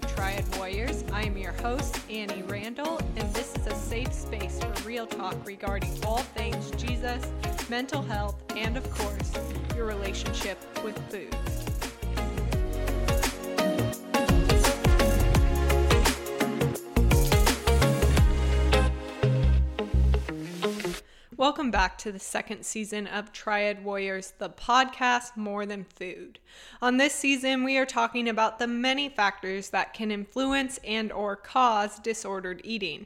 Triad Warriors. I am your host, Annie Randall, and this is a safe space for real talk regarding all things Jesus, mental health, and of course, your relationship with food. Welcome back to the second season of Triad Warriors, the podcast More Than Food. On this season, we are talking about the many factors that can influence and or cause disordered eating.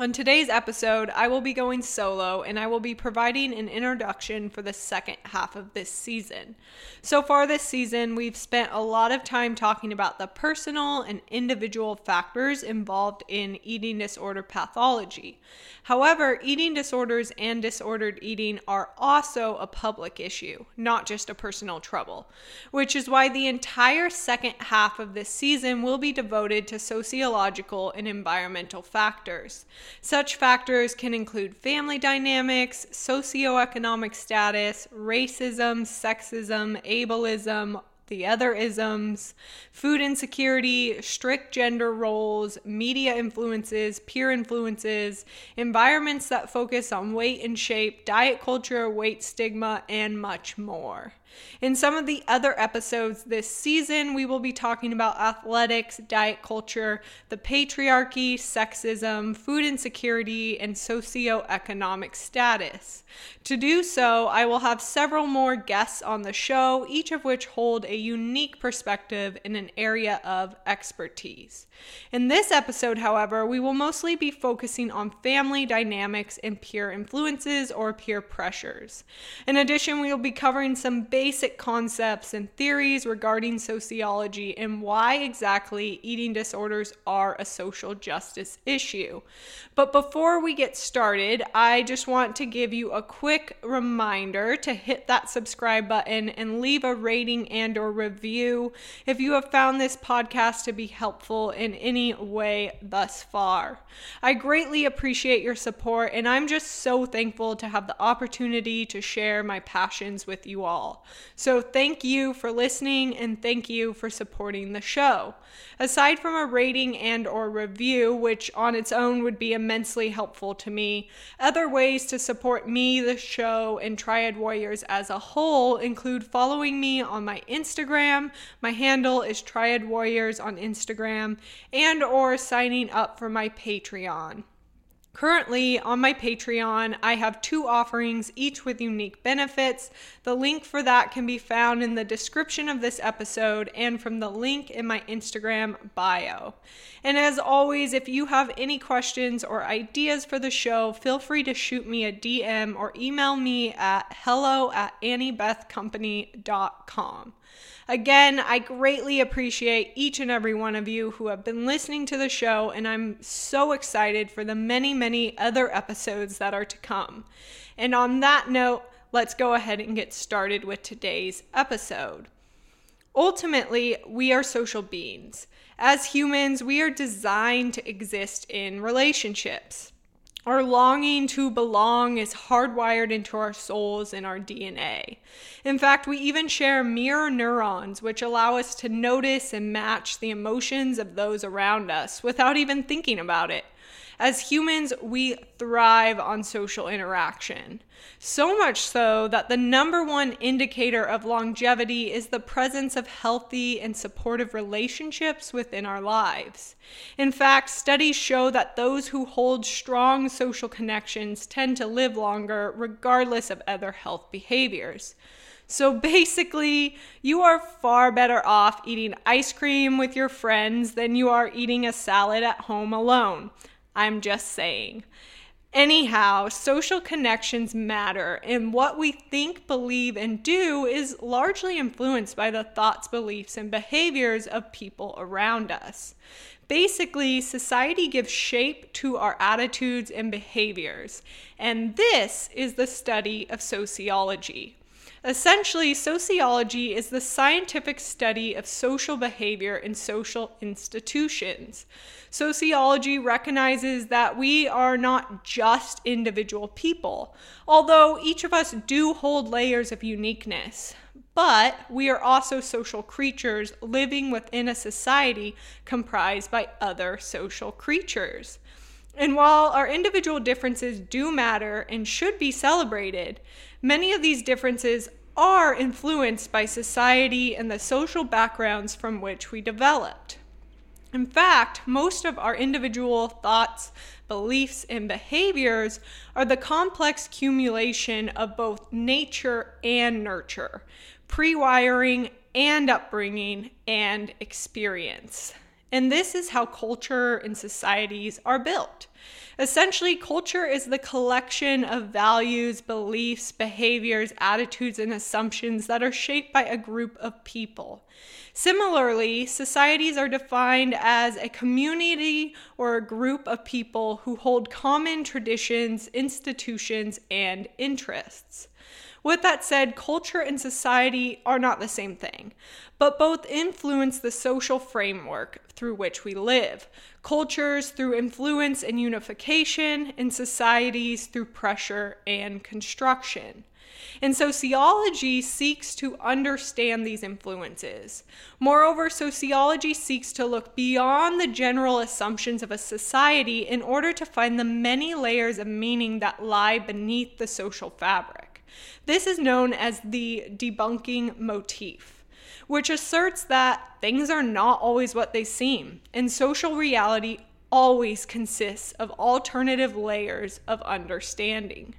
On today's episode, I will be going solo and I will be providing an introduction for the second half of this season. So far, this season, we've spent a lot of time talking about the personal and individual factors involved in eating disorder pathology. However, eating disorders and disordered eating are also a public issue, not just a personal trouble, which is why the entire second half of this season will be devoted to sociological and environmental factors. Such factors can include family dynamics, socioeconomic status, racism, sexism, ableism, the other isms, food insecurity, strict gender roles, media influences, peer influences, environments that focus on weight and shape, diet culture, weight stigma, and much more. In some of the other episodes this season, we will be talking about athletics, diet culture, the patriarchy, sexism, food insecurity, and socioeconomic status. To do so, I will have several more guests on the show, each of which hold a unique perspective in an area of expertise. In this episode, however, we will mostly be focusing on family dynamics and peer influences or peer pressures. In addition, we will be covering some basic concepts and theories regarding sociology and why exactly eating disorders are a social justice issue. But before we get started, I just want to give you a quick reminder to hit that subscribe button and leave a rating and or review if you have found this podcast to be helpful in any way thus far. I greatly appreciate your support and I'm just so thankful to have the opportunity to share my passions with you all. So thank you for listening and thank you for supporting the show. Aside from a rating and or review, which on its own would be immensely helpful to me, other ways to support me, the show, and Triad Warriors as a whole include following me on my Instagram. My handle is Triad Warriors on Instagram and or signing up for my Patreon. Currently, on my Patreon, I have two offerings, each with unique benefits. The link for that can be found in the description of this episode and from the link in my Instagram bio. And as always, if you have any questions or ideas for the show, feel free to shoot me a DM or email me at hello at anniebethcompany.com. Again, I greatly appreciate each and every one of you who have been listening to the show, and I'm so excited for the many, many other episodes that are to come. And on that note, let's go ahead and get started with today's episode. Ultimately, we are social beings. As humans, we are designed to exist in relationships. Our longing to belong is hardwired into our souls and our DNA. In fact, we even share mirror neurons, which allow us to notice and match the emotions of those around us without even thinking about it. As humans, we thrive on social interaction. So much so that the number one indicator of longevity is the presence of healthy and supportive relationships within our lives. In fact, studies show that those who hold strong social connections tend to live longer regardless of other health behaviors. So basically, you are far better off eating ice cream with your friends than you are eating a salad at home alone. I'm just saying. Anyhow, social connections matter, and what we think, believe, and do is largely influenced by the thoughts, beliefs, and behaviors of people around us. Basically, society gives shape to our attitudes and behaviors, and this is the study of sociology. Essentially, sociology is the scientific study of social behavior in social institutions. Sociology recognizes that we are not just individual people, although each of us do hold layers of uniqueness. but we are also social creatures living within a society comprised by other social creatures. And while our individual differences do matter and should be celebrated, many of these differences are influenced by society and the social backgrounds from which we developed. In fact, most of our individual thoughts, beliefs, and behaviors are the complex accumulation of both nature and nurture, pre wiring and upbringing and experience. And this is how culture and societies are built. Essentially, culture is the collection of values, beliefs, behaviors, attitudes, and assumptions that are shaped by a group of people. Similarly, societies are defined as a community or a group of people who hold common traditions, institutions, and interests. With that said, culture and society are not the same thing, but both influence the social framework through which we live. Cultures through influence and unification, and societies through pressure and construction. And sociology seeks to understand these influences. Moreover, sociology seeks to look beyond the general assumptions of a society in order to find the many layers of meaning that lie beneath the social fabric. This is known as the debunking motif, which asserts that things are not always what they seem, and social reality always consists of alternative layers of understanding.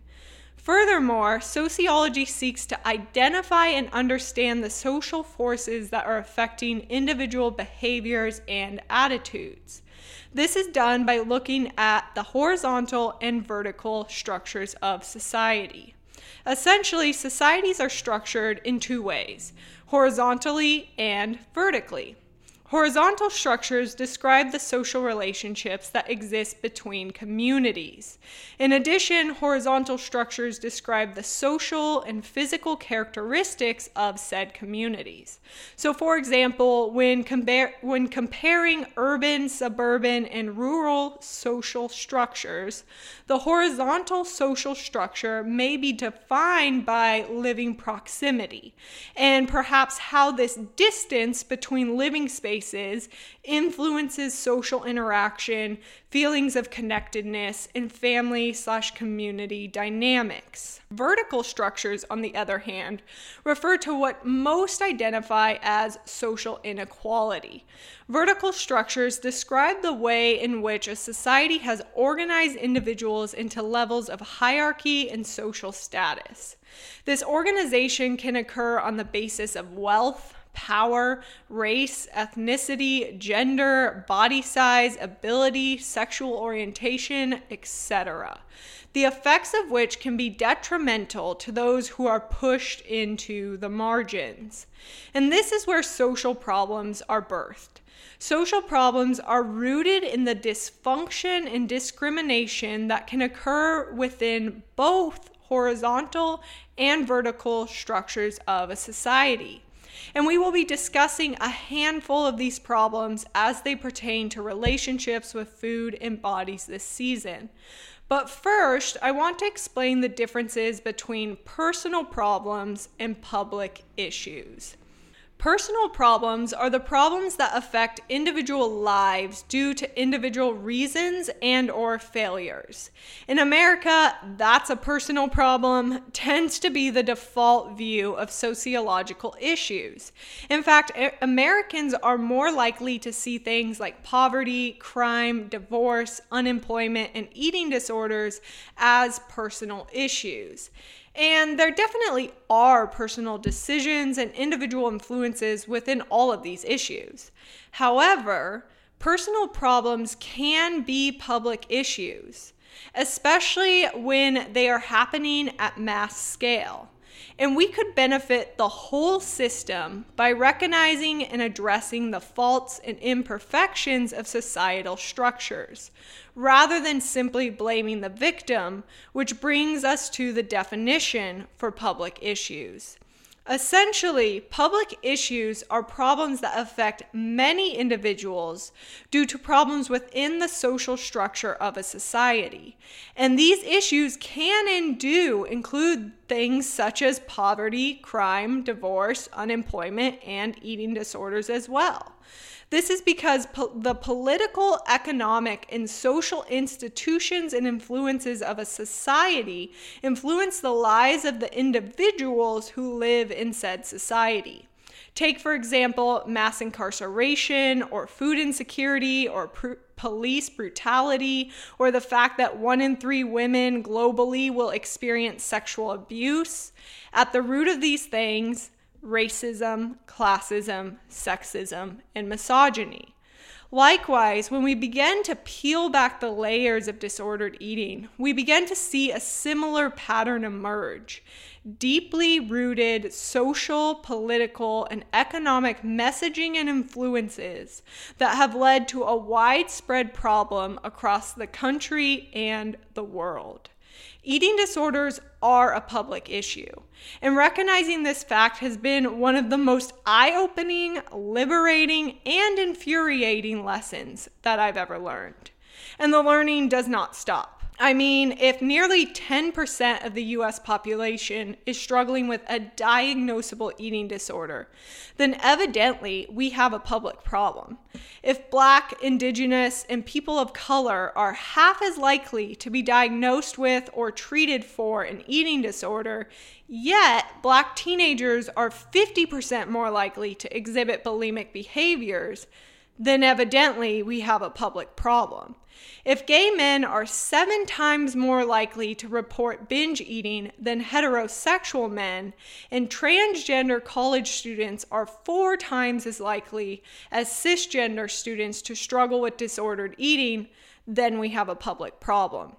Furthermore, sociology seeks to identify and understand the social forces that are affecting individual behaviors and attitudes. This is done by looking at the horizontal and vertical structures of society. Essentially, societies are structured in two ways horizontally and vertically. Horizontal structures describe the social relationships that exist between communities. In addition, horizontal structures describe the social and physical characteristics of said communities. So, for example, when, when comparing urban, suburban, and rural social structures, the horizontal social structure may be defined by living proximity and perhaps how this distance between living spaces influences social interaction, feelings of connectedness, and family slash community dynamics. Vertical structures, on the other hand, refer to what most identify as social inequality. Vertical structures describe the way in which a society has organized individuals into levels of hierarchy and social status. This organization can occur on the basis of wealth, power, race, ethnicity, gender, body size, ability, sexual orientation, etc. The effects of which can be detrimental to those who are pushed into the margins. And this is where social problems are birthed. Social problems are rooted in the dysfunction and discrimination that can occur within both horizontal and vertical structures of a society. And we will be discussing a handful of these problems as they pertain to relationships with food and bodies this season. But first, I want to explain the differences between personal problems and public issues. Personal problems are the problems that affect individual lives due to individual reasons and or failures. In America, that's a personal problem tends to be the default view of sociological issues. In fact, Americans are more likely to see things like poverty, crime, divorce, unemployment, and eating disorders as personal issues. And there definitely are personal decisions and individual influences within all of these issues. However, personal problems can be public issues, especially when they are happening at mass scale. And we could benefit the whole system by recognizing and addressing the faults and imperfections of societal structures, rather than simply blaming the victim, which brings us to the definition for public issues. Essentially, public issues are problems that affect many individuals due to problems within the social structure of a society. And these issues can and do include things such as poverty, crime, divorce, unemployment, and eating disorders as well. This is because po- the political, economic, and social institutions and influences of a society influence the lives of the individuals who live in said society. Take, for example, mass incarceration or food insecurity or pr- police brutality or the fact that one in three women globally will experience sexual abuse. At the root of these things, racism, classism, sexism, and misogyny. Likewise, when we begin to peel back the layers of disordered eating, we begin to see a similar pattern emerge. Deeply rooted social, political, and economic messaging and influences that have led to a widespread problem across the country and the world. Eating disorders are a public issue. And recognizing this fact has been one of the most eye opening, liberating, and infuriating lessons that I've ever learned. And the learning does not stop. I mean, if nearly 10% of the US population is struggling with a diagnosable eating disorder, then evidently we have a public problem. If Black, Indigenous, and people of color are half as likely to be diagnosed with or treated for an eating disorder, yet Black teenagers are 50% more likely to exhibit bulimic behaviors, then evidently we have a public problem. If gay men are seven times more likely to report binge eating than heterosexual men, and transgender college students are four times as likely as cisgender students to struggle with disordered eating, then we have a public problem.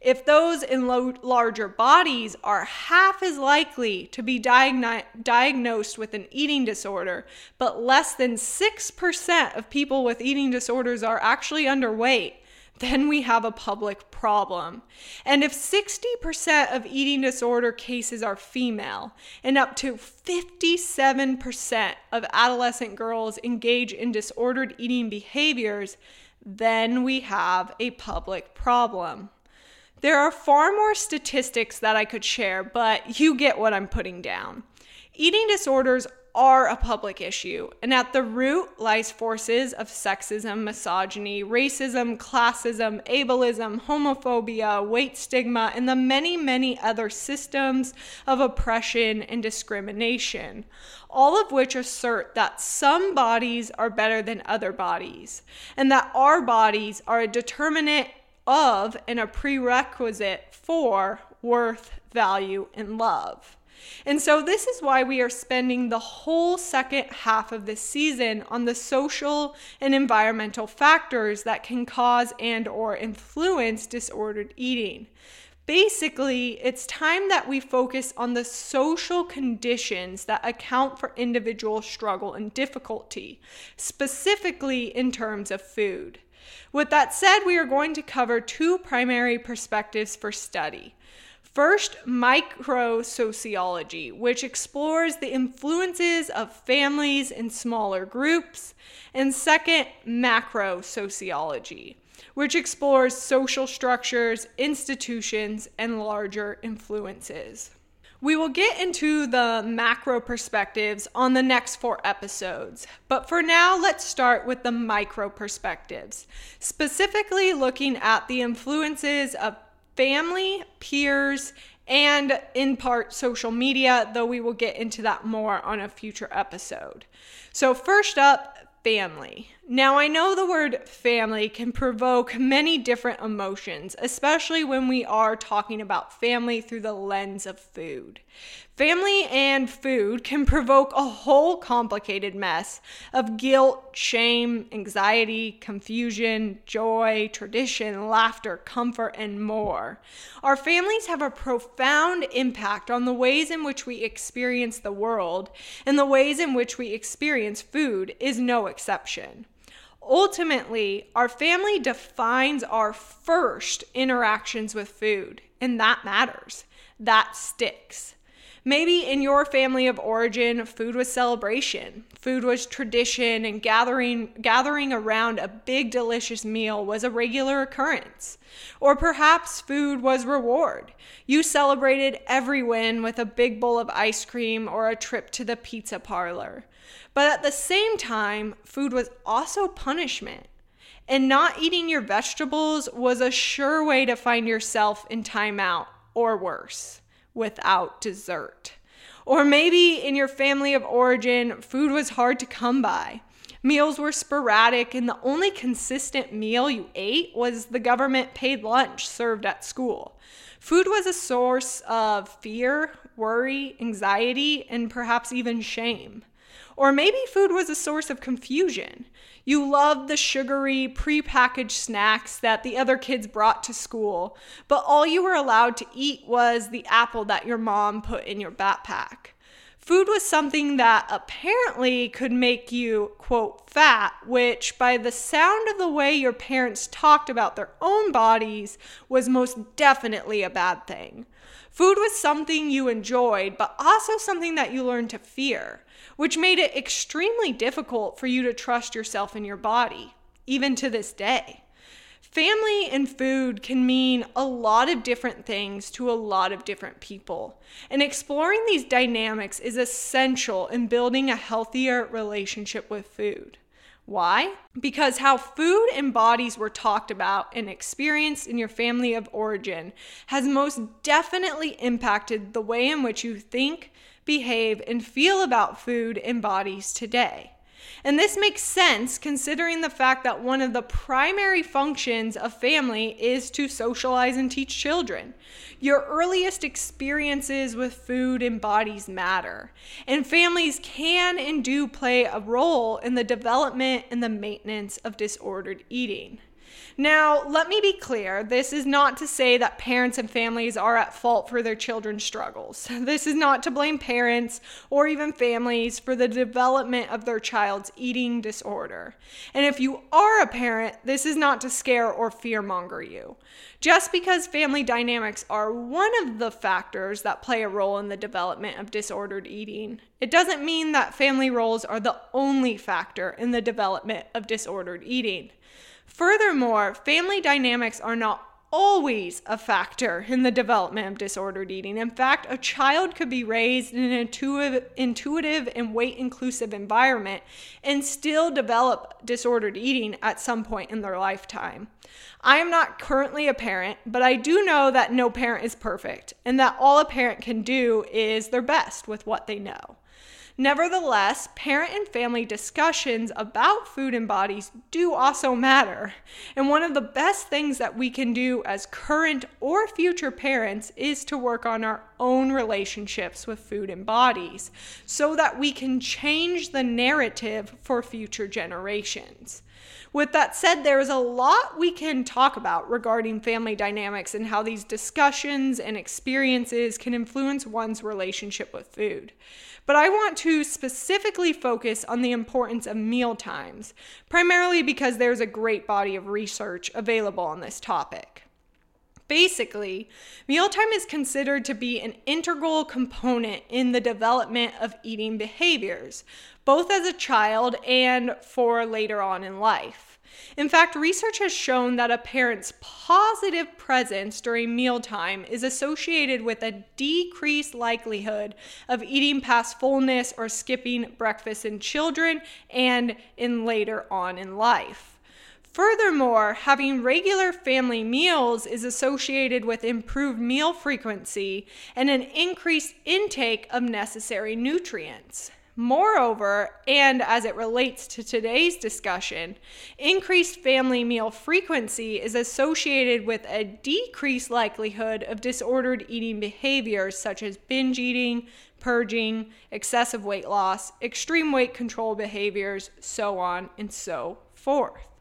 If those in lo- larger bodies are half as likely to be diagno- diagnosed with an eating disorder, but less than 6% of people with eating disorders are actually underweight, then we have a public problem. And if 60% of eating disorder cases are female, and up to 57% of adolescent girls engage in disordered eating behaviors, then we have a public problem. There are far more statistics that I could share, but you get what I'm putting down. Eating disorders are a public issue, and at the root lies forces of sexism, misogyny, racism, classism, ableism, homophobia, weight stigma, and the many, many other systems of oppression and discrimination, all of which assert that some bodies are better than other bodies, and that our bodies are a determinant of and a prerequisite for worth, value, and love. And so this is why we are spending the whole second half of this season on the social and environmental factors that can cause and or influence disordered eating. Basically, it's time that we focus on the social conditions that account for individual struggle and difficulty, specifically in terms of food. With that said, we are going to cover two primary perspectives for study. First, micro sociology, which explores the influences of families in smaller groups. And second, macro sociology, which explores social structures, institutions, and larger influences. We will get into the macro perspectives on the next four episodes, but for now, let's start with the micro perspectives, specifically looking at the influences of family, peers, and in part social media, though we will get into that more on a future episode. So, first up, family. Now, I know the word family can provoke many different emotions, especially when we are talking about family through the lens of food. Family and food can provoke a whole complicated mess of guilt, shame, anxiety, confusion, joy, tradition, laughter, comfort, and more. Our families have a profound impact on the ways in which we experience the world, and the ways in which we experience food is no exception. Ultimately, our family defines our first interactions with food, and that matters. That sticks. Maybe in your family of origin, food was celebration. Food was tradition and gathering gathering around a big delicious meal was a regular occurrence. Or perhaps food was reward. You celebrated every win with a big bowl of ice cream or a trip to the pizza parlor. But at the same time, food was also punishment. And not eating your vegetables was a sure way to find yourself in timeout or worse without dessert. Or maybe in your family of origin, food was hard to come by. Meals were sporadic, and the only consistent meal you ate was the government paid lunch served at school. Food was a source of fear, worry, anxiety, and perhaps even shame. Or maybe food was a source of confusion. You loved the sugary, prepackaged snacks that the other kids brought to school, but all you were allowed to eat was the apple that your mom put in your backpack. Food was something that apparently could make you, quote, fat, which, by the sound of the way your parents talked about their own bodies, was most definitely a bad thing. Food was something you enjoyed, but also something that you learned to fear which made it extremely difficult for you to trust yourself and your body, even to this day. Family and food can mean a lot of different things to a lot of different people. And exploring these dynamics is essential in building a healthier relationship with food. Why? Because how food and bodies were talked about and experienced in your family of origin has most definitely impacted the way in which you think, behave, and feel about food and bodies today. And this makes sense considering the fact that one of the primary functions of family is to socialize and teach children. Your earliest experiences with food and bodies matter, and families can and do play a role in the development and the maintenance of disordered eating. Now, let me be clear this is not to say that parents and families are at fault for their children's struggles. This is not to blame parents or even families for the development of their child's eating disorder. And if you are a parent, this is not to scare or fearmonger you. Just because family dynamics are one of the factors that play a role in the development of disordered eating, it doesn't mean that family roles are the only factor in the development of disordered eating. Furthermore, family dynamics are not always a factor in the development of disordered eating. In fact, a child could be raised in an intuitive, intuitive and weight inclusive environment and still develop disordered eating at some point in their lifetime. I am not currently a parent, but I do know that no parent is perfect and that all a parent can do is their best with what they know. Nevertheless, parent and family discussions about food and bodies do also matter. And one of the best things that we can do as current or future parents is to work on our own relationships with food and bodies so that we can change the narrative for future generations. With that said, there is a lot we can talk about regarding family dynamics and how these discussions and experiences can influence one's relationship with food. But I want to specifically focus on the importance of meal times, primarily because there's a great body of research available on this topic. Basically, mealtime is considered to be an integral component in the development of eating behaviors, both as a child and for later on in life. In fact, research has shown that a parent's positive presence during mealtime is associated with a decreased likelihood of eating past fullness or skipping breakfast in children and in later on in life. Furthermore, having regular family meals is associated with improved meal frequency and an increased intake of necessary nutrients. Moreover, and as it relates to today's discussion, increased family meal frequency is associated with a decreased likelihood of disordered eating behaviors such as binge eating, purging, excessive weight loss, extreme weight control behaviors, so on and so forth.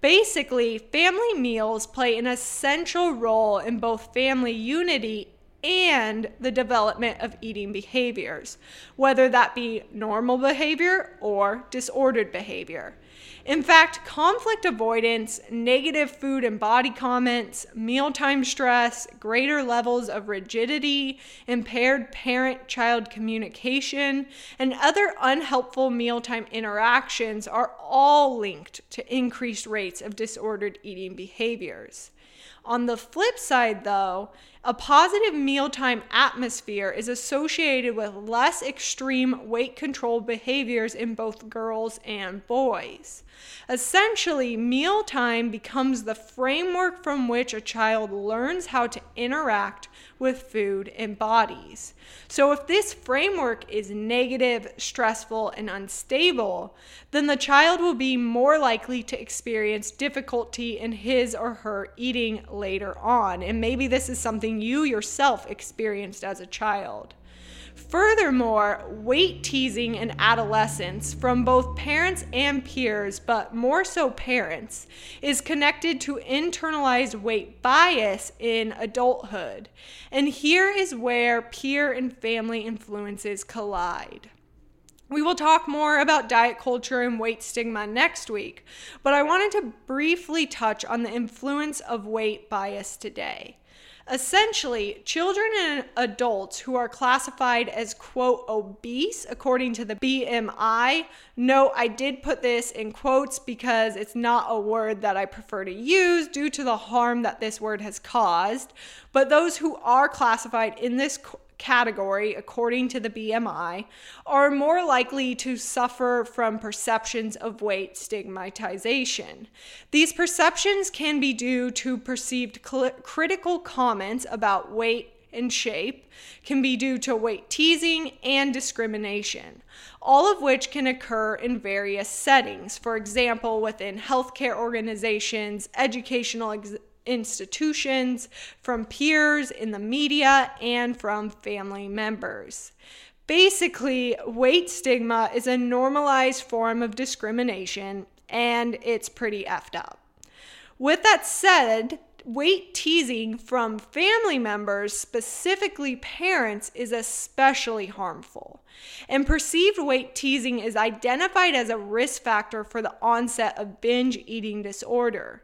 Basically, family meals play an essential role in both family unity and the development of eating behaviors, whether that be normal behavior or disordered behavior. In fact, conflict avoidance, negative food and body comments, mealtime stress, greater levels of rigidity, impaired parent child communication, and other unhelpful mealtime interactions are all linked to increased rates of disordered eating behaviors. On the flip side, though, a positive mealtime atmosphere is associated with less extreme weight control behaviors in both girls and boys. Essentially, mealtime becomes the framework from which a child learns how to interact with food and bodies. So, if this framework is negative, stressful, and unstable, then the child will be more likely to experience difficulty in his or her eating later on. And maybe this is something you yourself experienced as a child. Furthermore, weight teasing in adolescence from both parents and peers, but more so parents, is connected to internalized weight bias in adulthood. And here is where peer and family influences collide. We will talk more about diet culture and weight stigma next week, but I wanted to briefly touch on the influence of weight bias today. Essentially, children and adults who are classified as, quote, obese according to the BMI. No, I did put this in quotes because it's not a word that I prefer to use due to the harm that this word has caused. But those who are classified in this category, according to the BMI, are more likely to suffer from perceptions of weight stigmatization. These perceptions can be due to perceived cl- critical comments about weight and shape, can be due to weight teasing and discrimination, all of which can occur in various settings. For example, within healthcare organizations, educational ex- institutions, from peers in the media, and from family members. Basically, weight stigma is a normalized form of discrimination and it's pretty effed up. With that said, weight teasing from family members, specifically parents, is especially harmful. And perceived weight teasing is identified as a risk factor for the onset of binge eating disorder.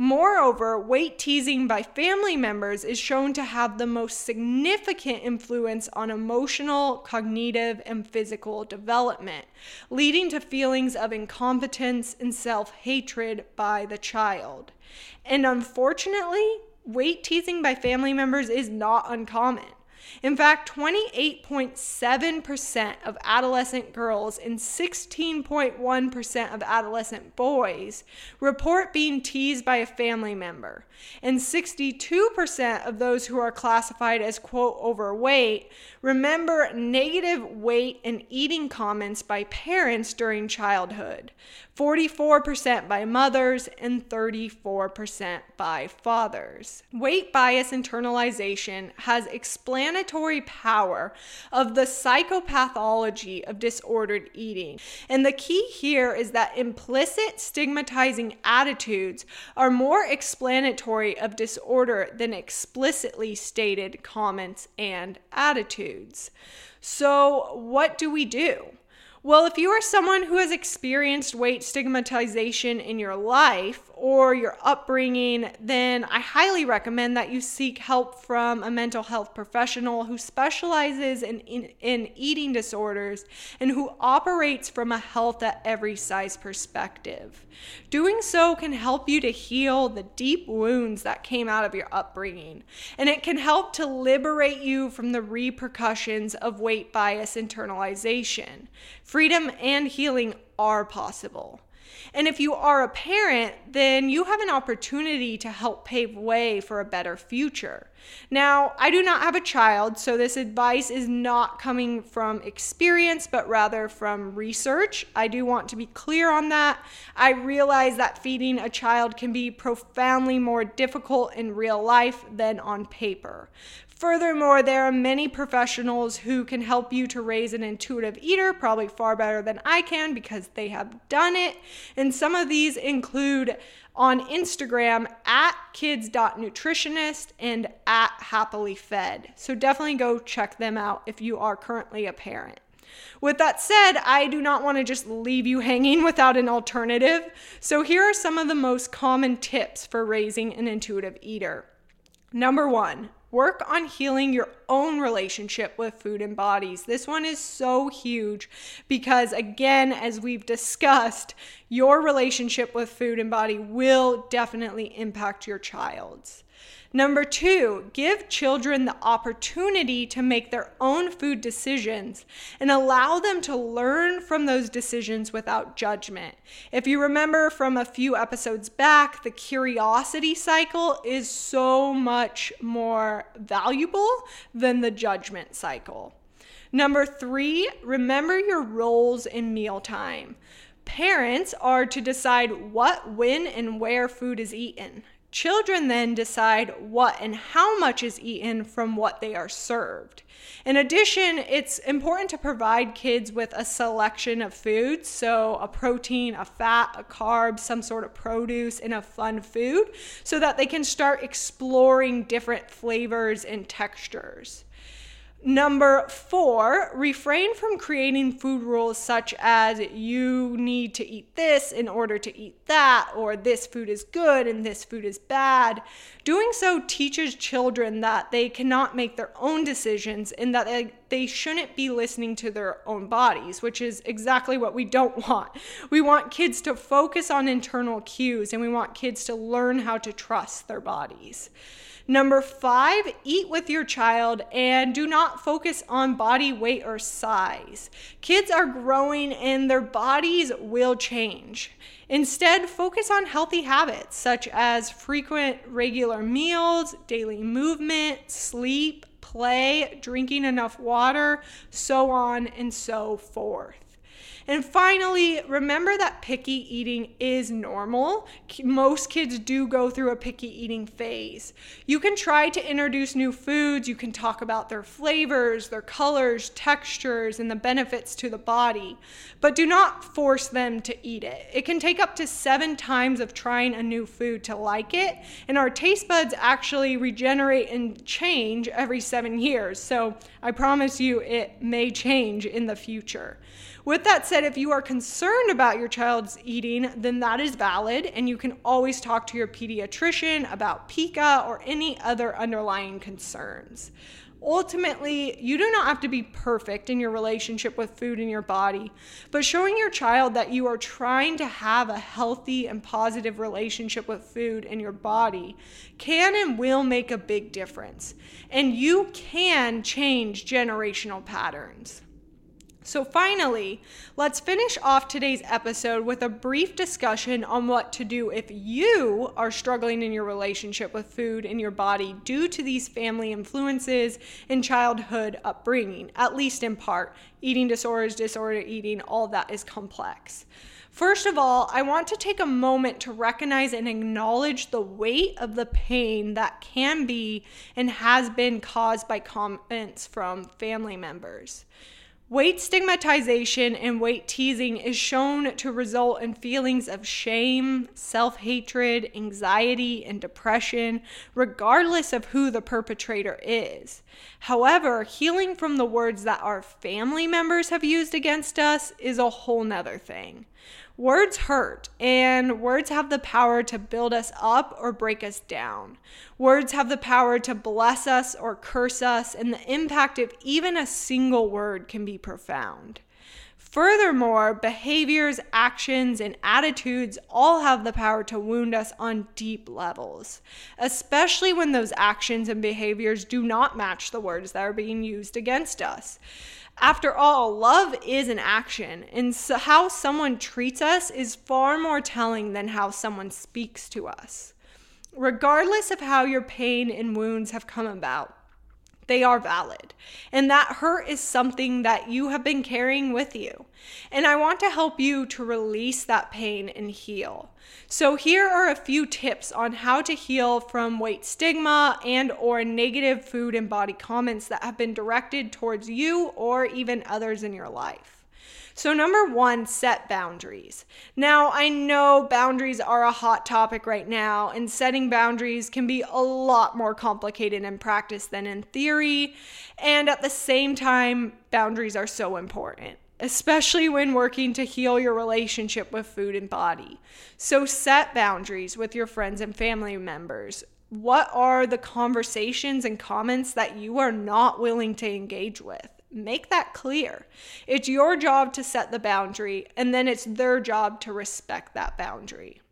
Moreover, weight teasing by family members is shown to have the most significant influence on emotional, cognitive, and physical development, leading to feelings of incompetence and self hatred by the child. And unfortunately, weight teasing by family members is not uncommon. In fact, 28.7% of adolescent girls and 16.1% of adolescent boys report being teased by a family member. And 62% of those who are classified as, quote, overweight remember negative weight and eating comments by parents during childhood. 44% by mothers, and 34% by fathers. Weight bias internalization has explanatory power of the psychopathology of disordered eating. And the key here is that implicit stigmatizing attitudes are more explanatory of disorder than explicitly stated comments and attitudes. So, what do we do? Well, if you are someone who has experienced weight stigmatization in your life or your upbringing, then I highly recommend that you seek help from a mental health professional who specializes in, in, in eating disorders and who operates from a health at every size perspective. Doing so can help you to heal the deep wounds that came out of your upbringing, and it can help to liberate you from the repercussions of weight bias internalization. Freedom and healing are possible. And if you are a parent, then you have an opportunity to help pave way for a better future. Now, I do not have a child, so this advice is not coming from experience, but rather from research. I do want to be clear on that. I realize that feeding a child can be profoundly more difficult in real life than on paper. Furthermore, there are many professionals who can help you to raise an intuitive eater, probably far better than I can because they have done it. And some of these include on Instagram at kids.nutritionist and at happily fed. So definitely go check them out if you are currently a parent. With that said, I do not want to just leave you hanging without an alternative. So, here are some of the most common tips for raising an intuitive eater. Number one, work on healing your own relationship with food and bodies. This one is so huge because, again, as we've discussed, your relationship with food and body will definitely impact your child's. Number two, give children the opportunity to make their own food decisions and allow them to learn from those decisions without judgment. If you remember from a few episodes back, the curiosity cycle is so much more valuable than the judgment cycle. Number three, remember your roles in mealtime. Parents are to decide what, when, and where food is eaten. Children then decide what and how much is eaten from what they are served. In addition, it's important to provide kids with a selection of foods, so a protein, a fat, a carb, some sort of produce, and a fun food, so that they can start exploring different flavors and textures. Number four, refrain from creating food rules such as you need to eat this in order to eat that, or this food is good and this food is bad. Doing so teaches children that they cannot make their own decisions and that they, they shouldn't be listening to their own bodies, which is exactly what we don't want. We want kids to focus on internal cues and we want kids to learn how to trust their bodies. Number five, eat with your child and do not focus on body weight or size. Kids are growing and their bodies will change. Instead, focus on healthy habits such as frequent, regular meals, daily movement, sleep, play, drinking enough water, so on and so forth. And finally, remember that picky eating is normal. Most kids do go through a picky eating phase. You can try to introduce new foods, you can talk about their flavors, their colors, textures, and the benefits to the body, but do not force them to eat it. It can take up to seven times of trying a new food to like it, and our taste buds actually regenerate and change every seven years. So I promise you it may change in the future. With that said, if you are concerned about your child's eating, then that is valid, and you can always talk to your pediatrician about pica or any other underlying concerns. Ultimately, you do not have to be perfect in your relationship with food in your body, but showing your child that you are trying to have a healthy and positive relationship with food in your body can and will make a big difference. And you can change generational patterns. So, finally, let's finish off today's episode with a brief discussion on what to do if you are struggling in your relationship with food in your body due to these family influences and childhood upbringing, at least in part. Eating disorders, disorder eating, all that is complex. First of all, I want to take a moment to recognize and acknowledge the weight of the pain that can be and has been caused by comments from family members. Weight stigmatization and weight teasing is shown to result in feelings of shame, self hatred, anxiety, and depression, regardless of who the perpetrator is. However, healing from the words that our family members have used against us is a whole nother thing. Words hurt, and words have the power to build us up or break us down. Words have the power to bless us or curse us, and the impact of even a single word can be profound. Furthermore, behaviors, actions, and attitudes all have the power to wound us on deep levels, especially when those actions and behaviors do not match the words that are being used against us. After all, love is an action, and so how someone treats us is far more telling than how someone speaks to us. Regardless of how your pain and wounds have come about, they are valid. And that hurt is something that you have been carrying with you. And I want to help you to release that pain and heal. So here are a few tips on how to heal from weight stigma and or negative food and body comments that have been directed towards you or even others in your life. So, number one, set boundaries. Now, I know boundaries are a hot topic right now, and setting boundaries can be a lot more complicated in practice than in theory. And at the same time, boundaries are so important especially when working to heal your relationship with food and body. So set boundaries with your friends and family members. What are the conversations and comments that you are not willing to engage with? Make that clear. It's your job to set the boundary, and then it's their job to respect that boundary.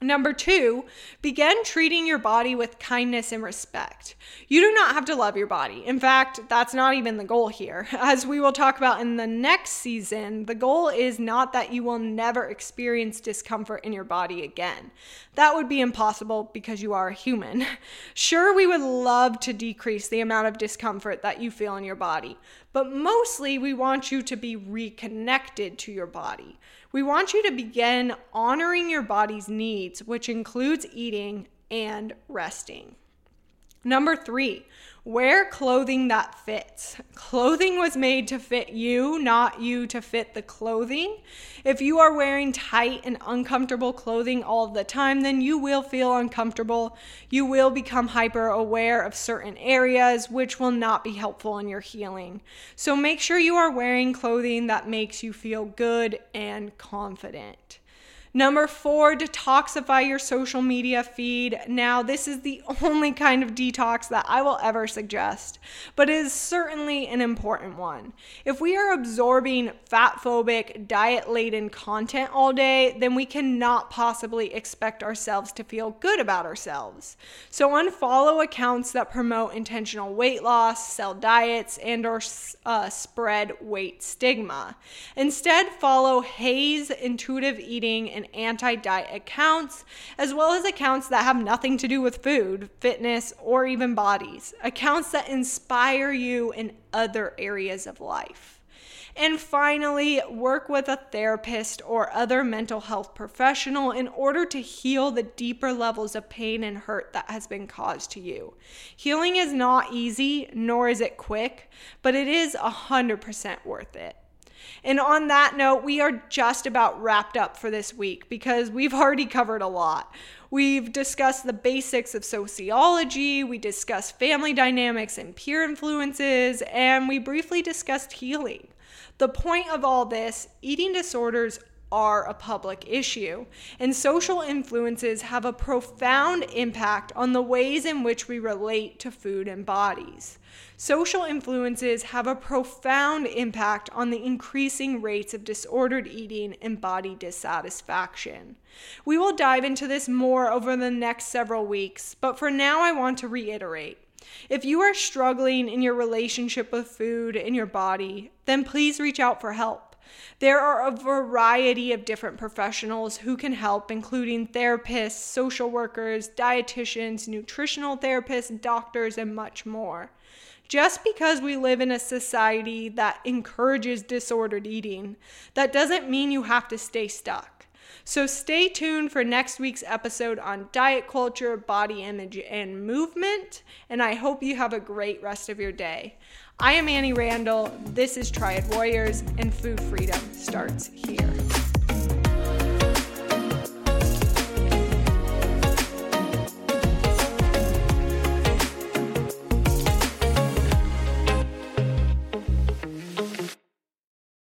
Number two, begin treating your body with kindness and respect. You do not have to love your body. In fact, that's not even the goal here. As we will talk about in the next season, the goal is not that you will never experience discomfort in your body again. That would be impossible because you are a human. Sure, we would love to decrease the amount of discomfort that you feel in your body, but mostly we want you to be reconnected to your body. We want you to begin honoring your body's needs, which includes eating and resting. Number three, wear clothing that fits. Clothing was made to fit you, not you to fit the clothing. If you are wearing tight and uncomfortable clothing all the time, then you will feel uncomfortable. You will become hyper aware of certain areas, which will not be helpful in your healing. So make sure you are wearing clothing that makes you feel good and confident. Number four, detoxify your social media feed. Now, this is the only kind of detox that I will ever suggest, but it is certainly an important one. If we are absorbing fat phobic, diet laden content all day, then we cannot possibly expect ourselves to feel good about ourselves. So, unfollow accounts that promote intentional weight loss, sell diets, and or uh, spread weight stigma. Instead, follow HAES intuitive eating anti diet accounts, as well as accounts that have nothing to do with food, fitness, or even bodies. Accounts that inspire you in other areas of life. And finally, work with a therapist or other mental health professional in order to heal the deeper levels of pain and hurt that has been caused to you. Healing is not easy, nor is it quick, but it is 100% worth it. And on that note, we are just about wrapped up for this week because we've already covered a lot. We've discussed the basics of sociology, we discussed family dynamics and peer influences, and we briefly discussed healing. The point of all this eating disorders are a public issue, and social influences have a profound impact on the ways in which we relate to food and bodies. Social influences have a profound impact on the increasing rates of disordered eating and body dissatisfaction. We will dive into this more over the next several weeks, but for now, I want to reiterate. If you are struggling in your relationship with food and your body, then please reach out for help. There are a variety of different professionals who can help, including therapists, social workers, dietitians, nutritional therapists, doctors, and much more. Just because we live in a society that encourages disordered eating, that doesn't mean you have to stay stuck. So stay tuned for next week's episode on diet culture, body image, and movement. And I hope you have a great rest of your day. I am Annie Randall. This is Triad Warriors, and food freedom starts here.